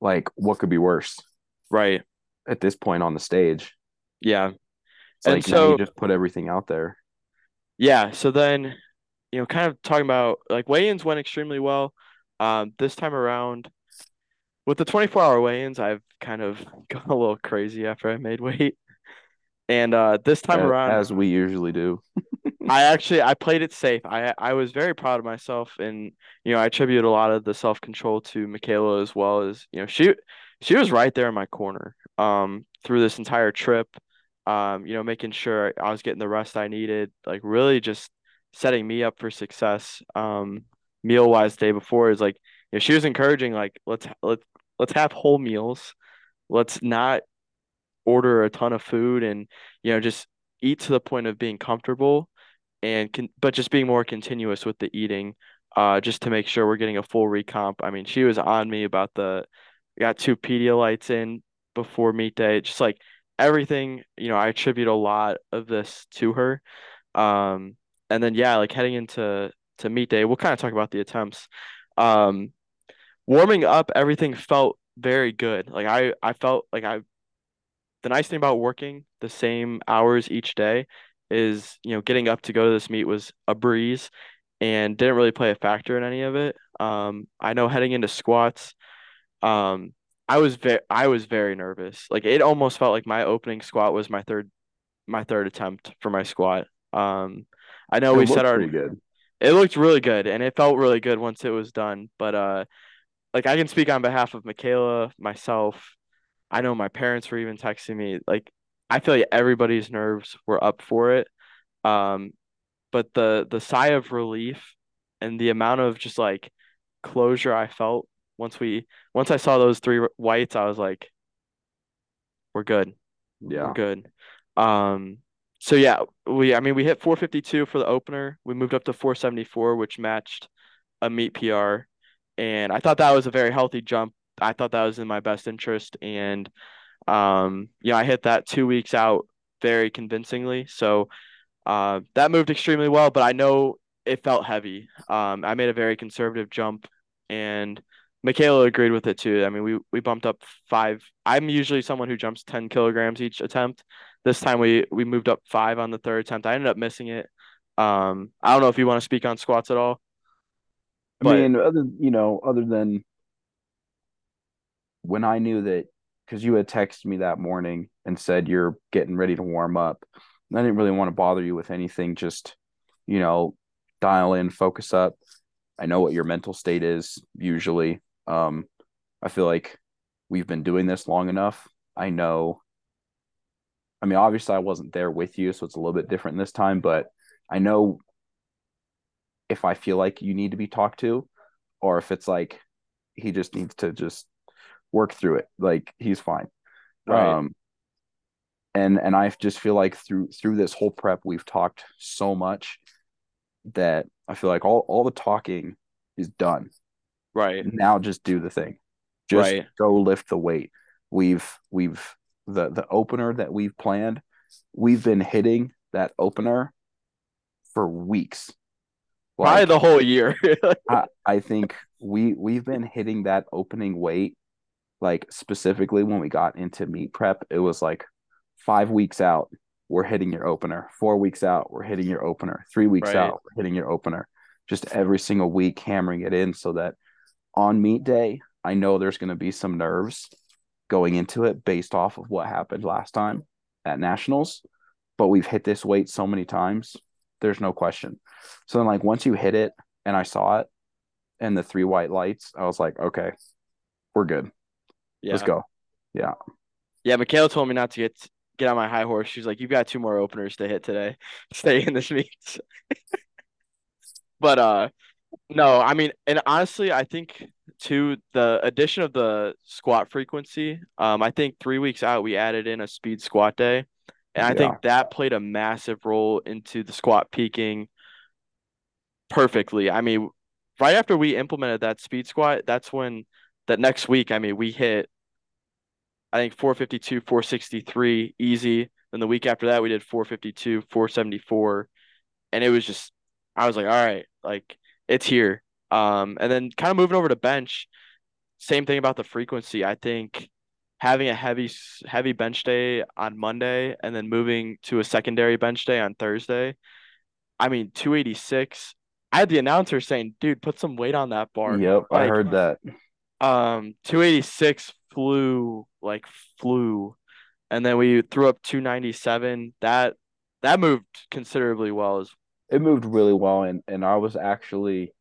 like, what could be worse Right. at this point on the stage? Yeah. It's And like now you so just put everything out there. yeah, so then you know, kind of talking about like weigh-ins went extremely well. Um, this time around with the 24-hour weigh-ins, I've kind of gone a little crazy after I made weight. And uh, this time a- around, As we usually do. I actually I played it safe. I I was very proud of myself, and you know I attribute a lot of the self-control to Michaela as well as you know she she was right there in my corner um through this entire trip. Um, you know, making sure I was getting the rest I needed, like really just setting me up for success. Um, meal wise, day before is like you know she was encouraging like let's let's let's have whole meals. Let's not order a ton of food and you know just eat to the point of being comfortable and can but just being more continuous with the eating uh just to make sure we're getting a full recomp. I mean, she was on me about the got two Pedialytes in before meet day. Just like everything, you know, I attribute a lot of this to her. Um and then yeah, like heading into to meet day, we'll kind of talk about the attempts. Um, warming up, everything felt very good. Like I I felt like I the nice thing about working the same hours each day is, you know, getting up to go to this meet was a breeze and didn't really play a factor in any of it. Um, I know heading into squats, um, I was very I was very nervous. Like it almost felt like my opening squat was my third my third attempt for my squat. Um, I know It we said our good. it looked really good and it felt really good once it was done. But uh, like I can speak on behalf of Michaela, myself. I know my parents were even texting me. Like I feel like everybody's nerves were up for it. Um, but the the sigh of relief and the amount of just like closure I felt once we once I saw those three whites, I was like, we're good. We're Yeah. good. Um, so yeah, we I mean we hit 452 for the opener. We moved up to 474, which matched a meet PR, and I thought that was a very healthy jump. I thought that was in my best interest, and um, yeah, I hit that two weeks out very convincingly. So uh, that moved extremely well, but I know it felt heavy. Um, I made a very conservative jump, and Michaela agreed with it too. I mean, we we bumped up five. I'm usually someone who jumps 10 kilograms each attempt. This time we we moved up five on the third attempt. I ended up missing it. Um, I don't know if you want to speak on squats at all, I mean, other you know, other than when I knew that because you had texted me that morning and said you're getting ready to warm up. I didn't really want to bother you with anything. Just you know, dial in, focus up. I know what your mental state is usually. Um, I feel like we've been doing this long enough. I know. I mean, obviously, I wasn't there with you, so it's a little bit different this time. But I know if I feel like you need to be talked to, or if it's like he just needs to just work through it. Like he's fine. right, Um, and and I just feel like through through this whole prep, we've talked so much that I feel like all all the talking is done. right, Now just do the thing. Just right, go lift the weight. We've we've the the opener that we've planned. We've been hitting that opener for weeks. probably the whole year. I, I think we we've been hitting that opening weight like specifically when we got into meet prep, it was like five weeks out, we're hitting your opener. Four weeks out, we're hitting your opener. Three weeks Right, out, we're hitting your opener. Just every single week hammering it in so that on meet day, I know there's going to be some nerves going into it based off of what happened last time at nationals. But we've hit this weight so many times, there's no question. So then, like, once you hit it and I saw it and the three white lights, I was like, okay, we're good. Let's go. Yeah. yeah. Michaela told me not to get get on my high horse. She's like, you've got two more openers to hit today. Stay in this meet. But uh, No, I mean, and honestly, I think to the addition of the squat frequency, um, I think three weeks out we added in a speed squat day, and I Yeah. think that played a massive role into the squat peaking perfectly. I mean, right after we implemented that speed squat, that's when that next week, I mean, we hit I think 452, 463 easy. Then the week after that, we did 452, 474, and it was just I was like, all right, like it's here. Um, and then kind of moving over to bench, same thing about the frequency. I think having a heavy heavy bench day on Monday and then moving to a secondary bench day on Thursday. I mean, 286. I had the announcer saying, "Dude, put some weight on that bar." Yep. I heard that. Um, 286 flew like flew, and then we threw up 297. That that moved considerably well as It moved really well and and I was actually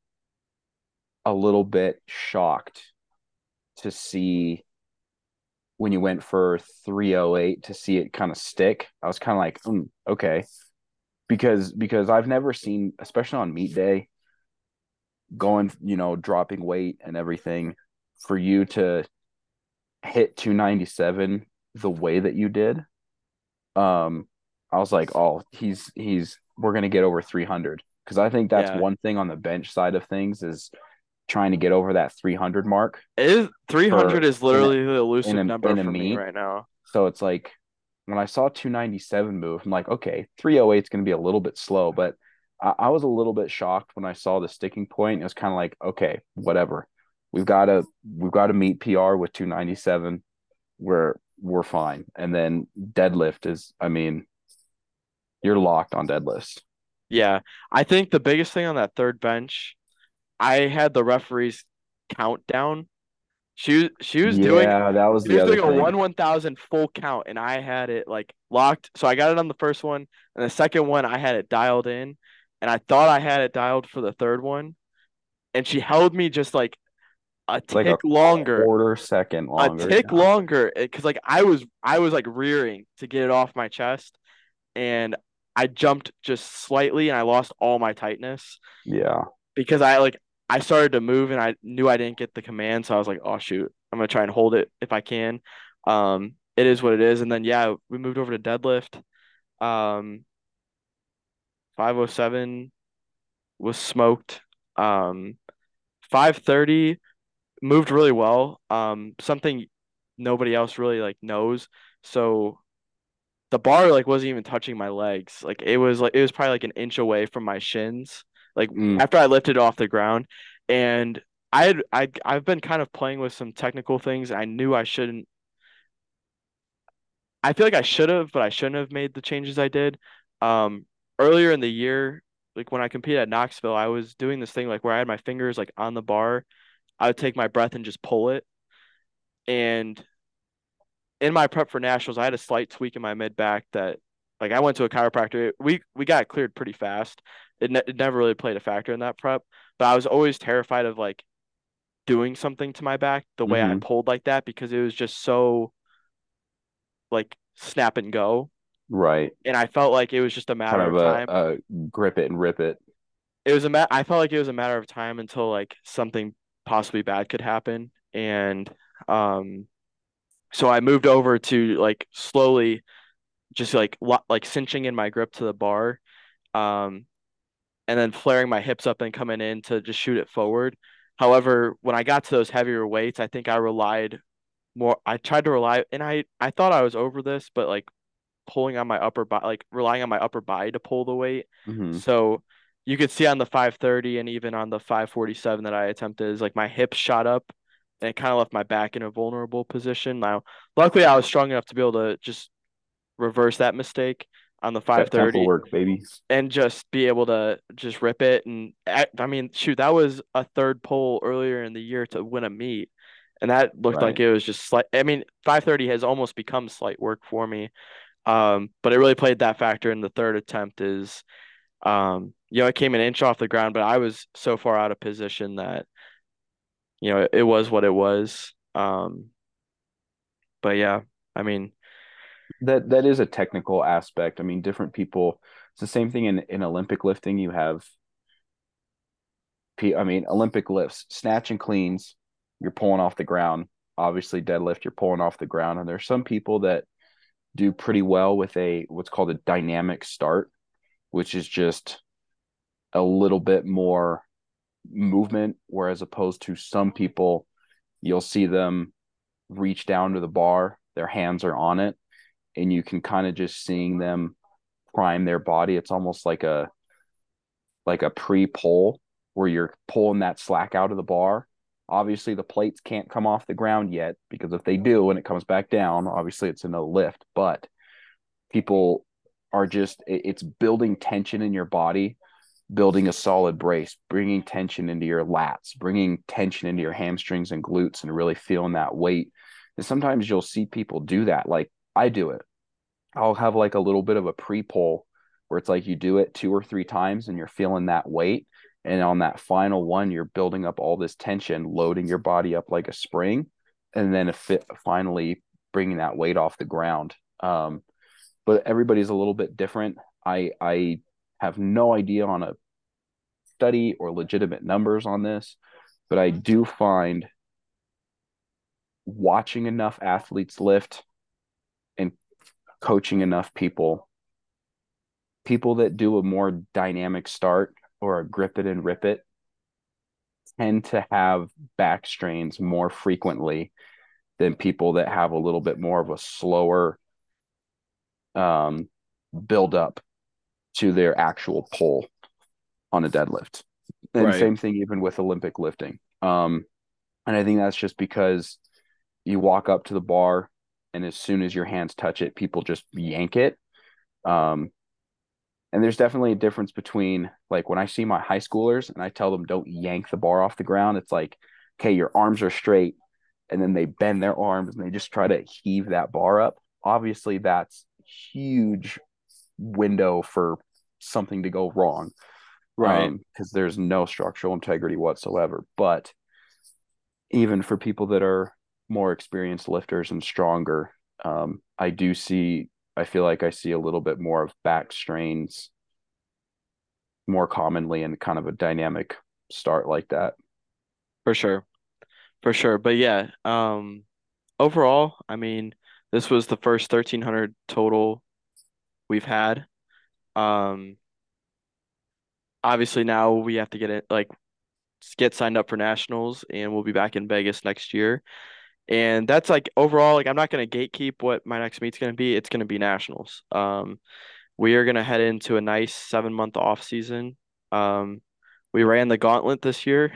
a little bit shocked to see when you went for 308 to see it kind of stick. I was kind of like, mm, okay. Because because I've never seen, especially on meet day, going, you know, dropping weight and everything, for you to hit 297 the way that you did. Um, I was like, oh, he's he's we're gonna get over 300 because I think that's yeah. one thing on the bench side of things is trying to get over that 300 mark It is 300 for is in literally the elusive in a, number in for me right now. So it's like when I saw 297 move, I'm like, okay, 308 is going to be a little bit slow, but I, I was a little bit shocked when I saw the sticking point. It was kind of like, okay, whatever. We've got to we've got to meet PR with 297. We're we're fine. And then deadlift is, I mean, you're locked on deadlifts. Yeah. I think the biggest thing on that third bench, I had the referees countdown. She she was doing Yeah, that was she the was other doing a one one thousand full count and I had it like locked. So I got it on the first one and the second one I had it dialed in and I thought I had it dialed for the third one and she held me just like a Like a tick longer, quarter second a longer. tick Yeah. longer because like I was I was like rearing to get it off my chest and I jumped just slightly and I lost all my tightness Yeah. because I like I started to move and I knew I didn't get the command, so I was like, oh shoot, I'm gonna try and hold it if I can. Um, it is what it is. And then yeah, we moved over to deadlift. Um, 507 was smoked. Um, 530 moved really well. Um, something nobody else really like knows. So the bar like wasn't even touching my legs. Like it was like it was probably like an inch away from my shins. Like Mm, after I lifted it off the ground, and I had I I've been kind of playing with some technical things. I knew I shouldn't. I feel like I should have, but I shouldn't have made the changes I did. Um, earlier in the year, like when I competed at Knoxville, I was doing this thing like where I had my fingers like on the bar. I would take my breath and just pull it. And in my prep for nationals, I had a slight tweak in my mid back that like I went to a chiropractor. We we got cleared pretty fast. It, ne- it never really played a factor in that prep, but I was always terrified of like doing something to my back the way I hmm pulled like that because it was just so like snap and go. Right. And I felt like it was just a Kind matter of of a, time. a grip it and rip it. It was a ma- I felt like it was a matter of time until like something possibly bad could happen. And um so I moved over to like slowly just like lo- like cinching in my grip to the bar. Um and then flaring my hips up and coming in to just shoot it forward. However, when I got to those heavier weights, I think I relied more. I tried to rely, and I I thought I was over this, but like pulling on my upper body, like relying on my upper body to pull the weight. hmm So you could see on the 530 and even on the 547 that I attempted is like my hips shot up and it kind of left my back in a vulnerable position. Now, luckily I was strong enough to be able to just reverse that mistake on the 530 work, baby. and just be able to just rip it. And I, I mean, shoot, that was a third pull earlier in the year to win a meet. And that looked like it was just slight. I mean, 530 has almost become slight work for me. Um, but it really played that factor in the third attempt is, um, you know, it came an inch off the ground, but I was so far out of position that, you know, it, it was what it was. Um, but yeah, I mean, That that is a technical aspect. I mean, different people. It's the same thing in in Olympic lifting. You have, I mean, Olympic lifts, snatch and cleans. You're pulling off the ground. Obviously, deadlift. You're pulling off the ground, and there's some people that do pretty well with a what's called a dynamic start, which is just a little bit more movement, whereas opposed to some people, you'll see them reach down to the bar, their hands are on it, and you can kind of just seeing them prime their body. It's almost like a like a pre-pull where you're pulling that slack out of the bar. Obviously, the plates can't come off the ground yet because if they do and it comes back down, obviously it's in a lift. But people are just it's building tension in your body building a solid brace, bringing tension into your lats, bringing tension into your hamstrings and glutes, and really feeling that weight. And sometimes you'll see people do that. Like I do it. I'll have like a little bit of a pre pull where it's like you do it two or three times and you're feeling that weight. And on that final one, you're building up all this tension, loading your body up like a spring, and then if it, finally bringing that weight off the ground. Um, but everybody's a little bit different. I I have no idea on a study or legitimate numbers on this, but I do find watching enough athletes lift and coaching enough people, people that do a more dynamic start or a grip it and rip it tend to have back strains more frequently than people that have a little bit more of a slower um, build up to their actual pull. on a deadlift. And Right. same thing even with Olympic lifting. Um, and I think that's just because you walk up to the bar and as soon as your hands touch it, people just yank it. Um, and there's definitely a difference between like when I see my high schoolers and I tell them don't yank the bar off the ground, it's like, okay, your arms are straight, and then they bend their arms and they just try to heave that bar up. Obviously, that's huge window for something to go wrong. Right. Um, because there's no structural integrity whatsoever. But even for people that are more experienced lifters and stronger, um, I do see I feel like I see a little bit more of back strains more commonly in kind of a dynamic start like that. For sure. For sure. But yeah, um overall, I mean, this was the first 1300 total we've had. Um obviously now we have to get it like get signed up for nationals and we'll be back in Vegas next year. And that's like overall, like I'm not gonna gatekeep what my next meet's gonna be. It's gonna be nationals. Um we are gonna head into a nice seven month off season. Um we ran the gauntlet this year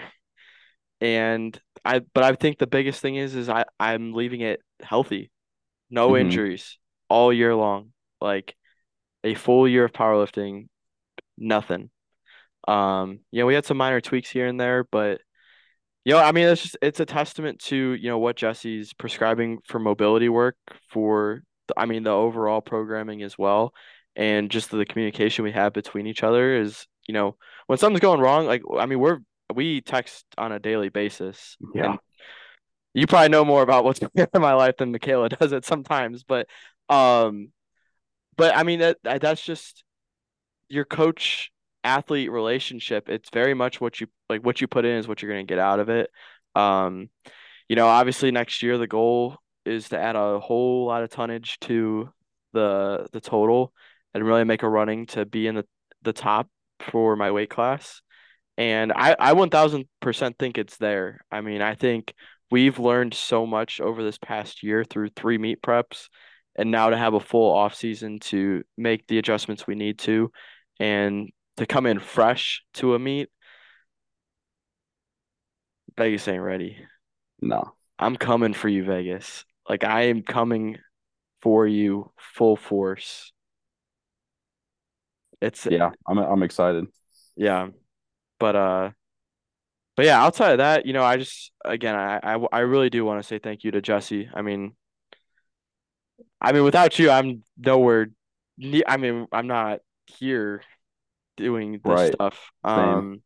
and I but I think the biggest thing is is I I'm leaving it healthy. No Mm-hmm. injuries all year long. Like a full year of powerlifting, nothing. Um, you know, we had some minor tweaks here and there, but you know, I mean, it's just it's a testament to, you know, what Jesse's prescribing for mobility work for the, I mean, the overall programming as well, and just the communication we have between each other is, you know, when something's going wrong, like I mean, we're we text on a daily basis, Yeah. and you probably know more about what's going on in my life than Michaela does it sometimes, but um, but I mean that that's just your coach athlete relationship. It's very much what you like what you put in is what you're going to get out of it. Um, you know, obviously next year the goal is to add a whole lot of tonnage to the the total and really make a running to be in the the top for my weight class. And I I 1000% think it's there. I mean, I think we've learned so much over this past year through three meet preps and now to have a full off season to make the adjustments we need to and to come in fresh to a meet, Vegas ain't ready. No. I'm coming for you, Vegas. Like I am coming for you full force. It's Yeah. I'm I'm excited. yeah, but uh but yeah, outside of that, you know, I just again, I I, I really do want to say thank you to Jesse. I mean, I mean without you, I'm nowhere ne- I mean, I'm not here doing this Right. stuff. Same. Um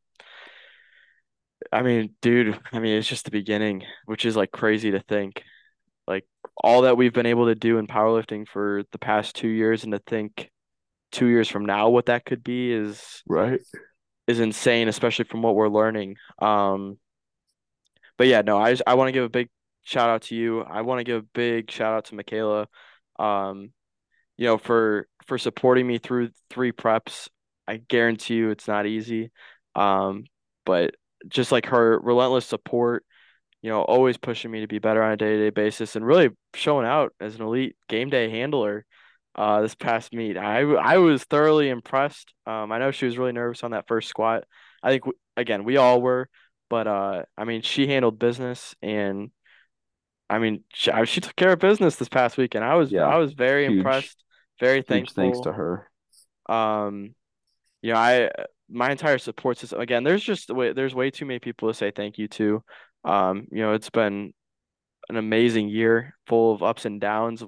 I mean, dude, I mean, it's just the beginning, which is like crazy to think. Like all that we've been able to do in powerlifting for the past two years, and to think two years from now what that could be is Right. Is insane, especially from what we're learning. Um, but yeah, no, I just I want to give a big shout out to you. I want to give a big shout out to Michaela. Um, you know, for for supporting me through three preps. I guarantee you it's not easy. Um, but just like her relentless support you know, always pushing me to be better on a day-to-day basis and really showing out as an elite game day handler uh this past meet. I I was thoroughly impressed. Um I know she was really nervous on that first squat. I think w again, we all were, but uh I mean, she handled business and I mean, she, she took care of business this past week and I was I was very Huge impressed, very huge thanks to her. Um you know, I my entire support system again, there's just way there's way too many people to say thank you to. Um, you know, it's been an amazing year full of ups and downs,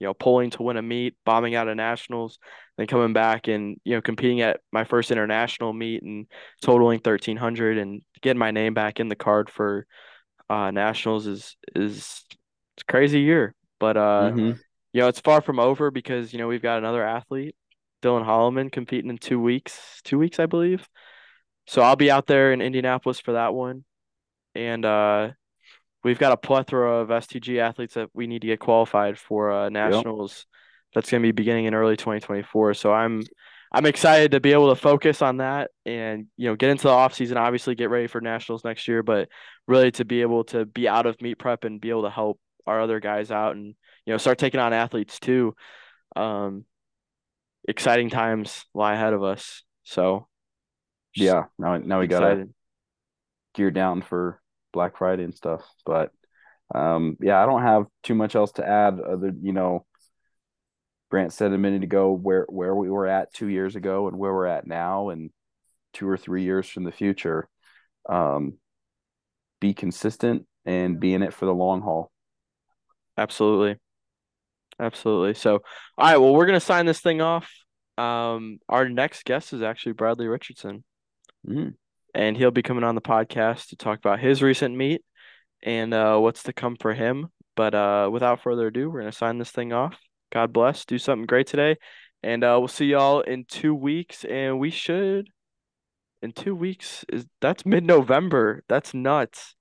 you know, pulling to win a meet, bombing out of nationals, then coming back and, you know, competing at my first international meet and totaling 1300 and getting my name back in the card for uh nationals is is it's a crazy year. But uh, Mm-hmm. you know, it's far from over because, you know, we've got another athlete, Dylan Holloman, competing in two weeks, two weeks, I believe. So I'll be out there in Indianapolis for that one. And uh we've got a plethora of STG athletes that we need to get qualified for uh, Yep. nationals. That's going to be beginning in early 2024. So I'm I'm excited to be able to focus on that and you know get into the off season. Obviously, get ready for nationals next year, but really to be able to be out of meet prep and be able to help our other guys out and you know start taking on athletes too. Um, exciting times lie ahead of us. So Yeah, now now we gotta gear down for Black Friday and stuff. But um, yeah, I don't have too much else to add. Other, you know, Grant said a minute ago where where we were at two years ago and where we're at now, and two or three years from the future. Um, be consistent and be in it for the long haul. Absolutely. Absolutely. So, all right, well, we're gonna sign this thing off. Um, our next guest is actually Bradley Richardson, Mhm. And he'll be coming on the podcast to talk about his recent meet and uh, what's to come for him. But uh, without further ado, we're gonna sign this thing off. God bless. Do something great today, and uh, we'll see y'all in two weeks. And we should, in two weeks, is that's mid-November. That's nuts.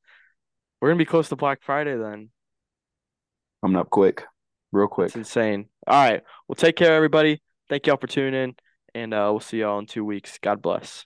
We're gonna be close to Black Friday then. Coming up quick, real quick. It's insane. All right. Well, take care, everybody. Thank y'all for tuning in, and uh, we'll see y'all in two weeks. God bless.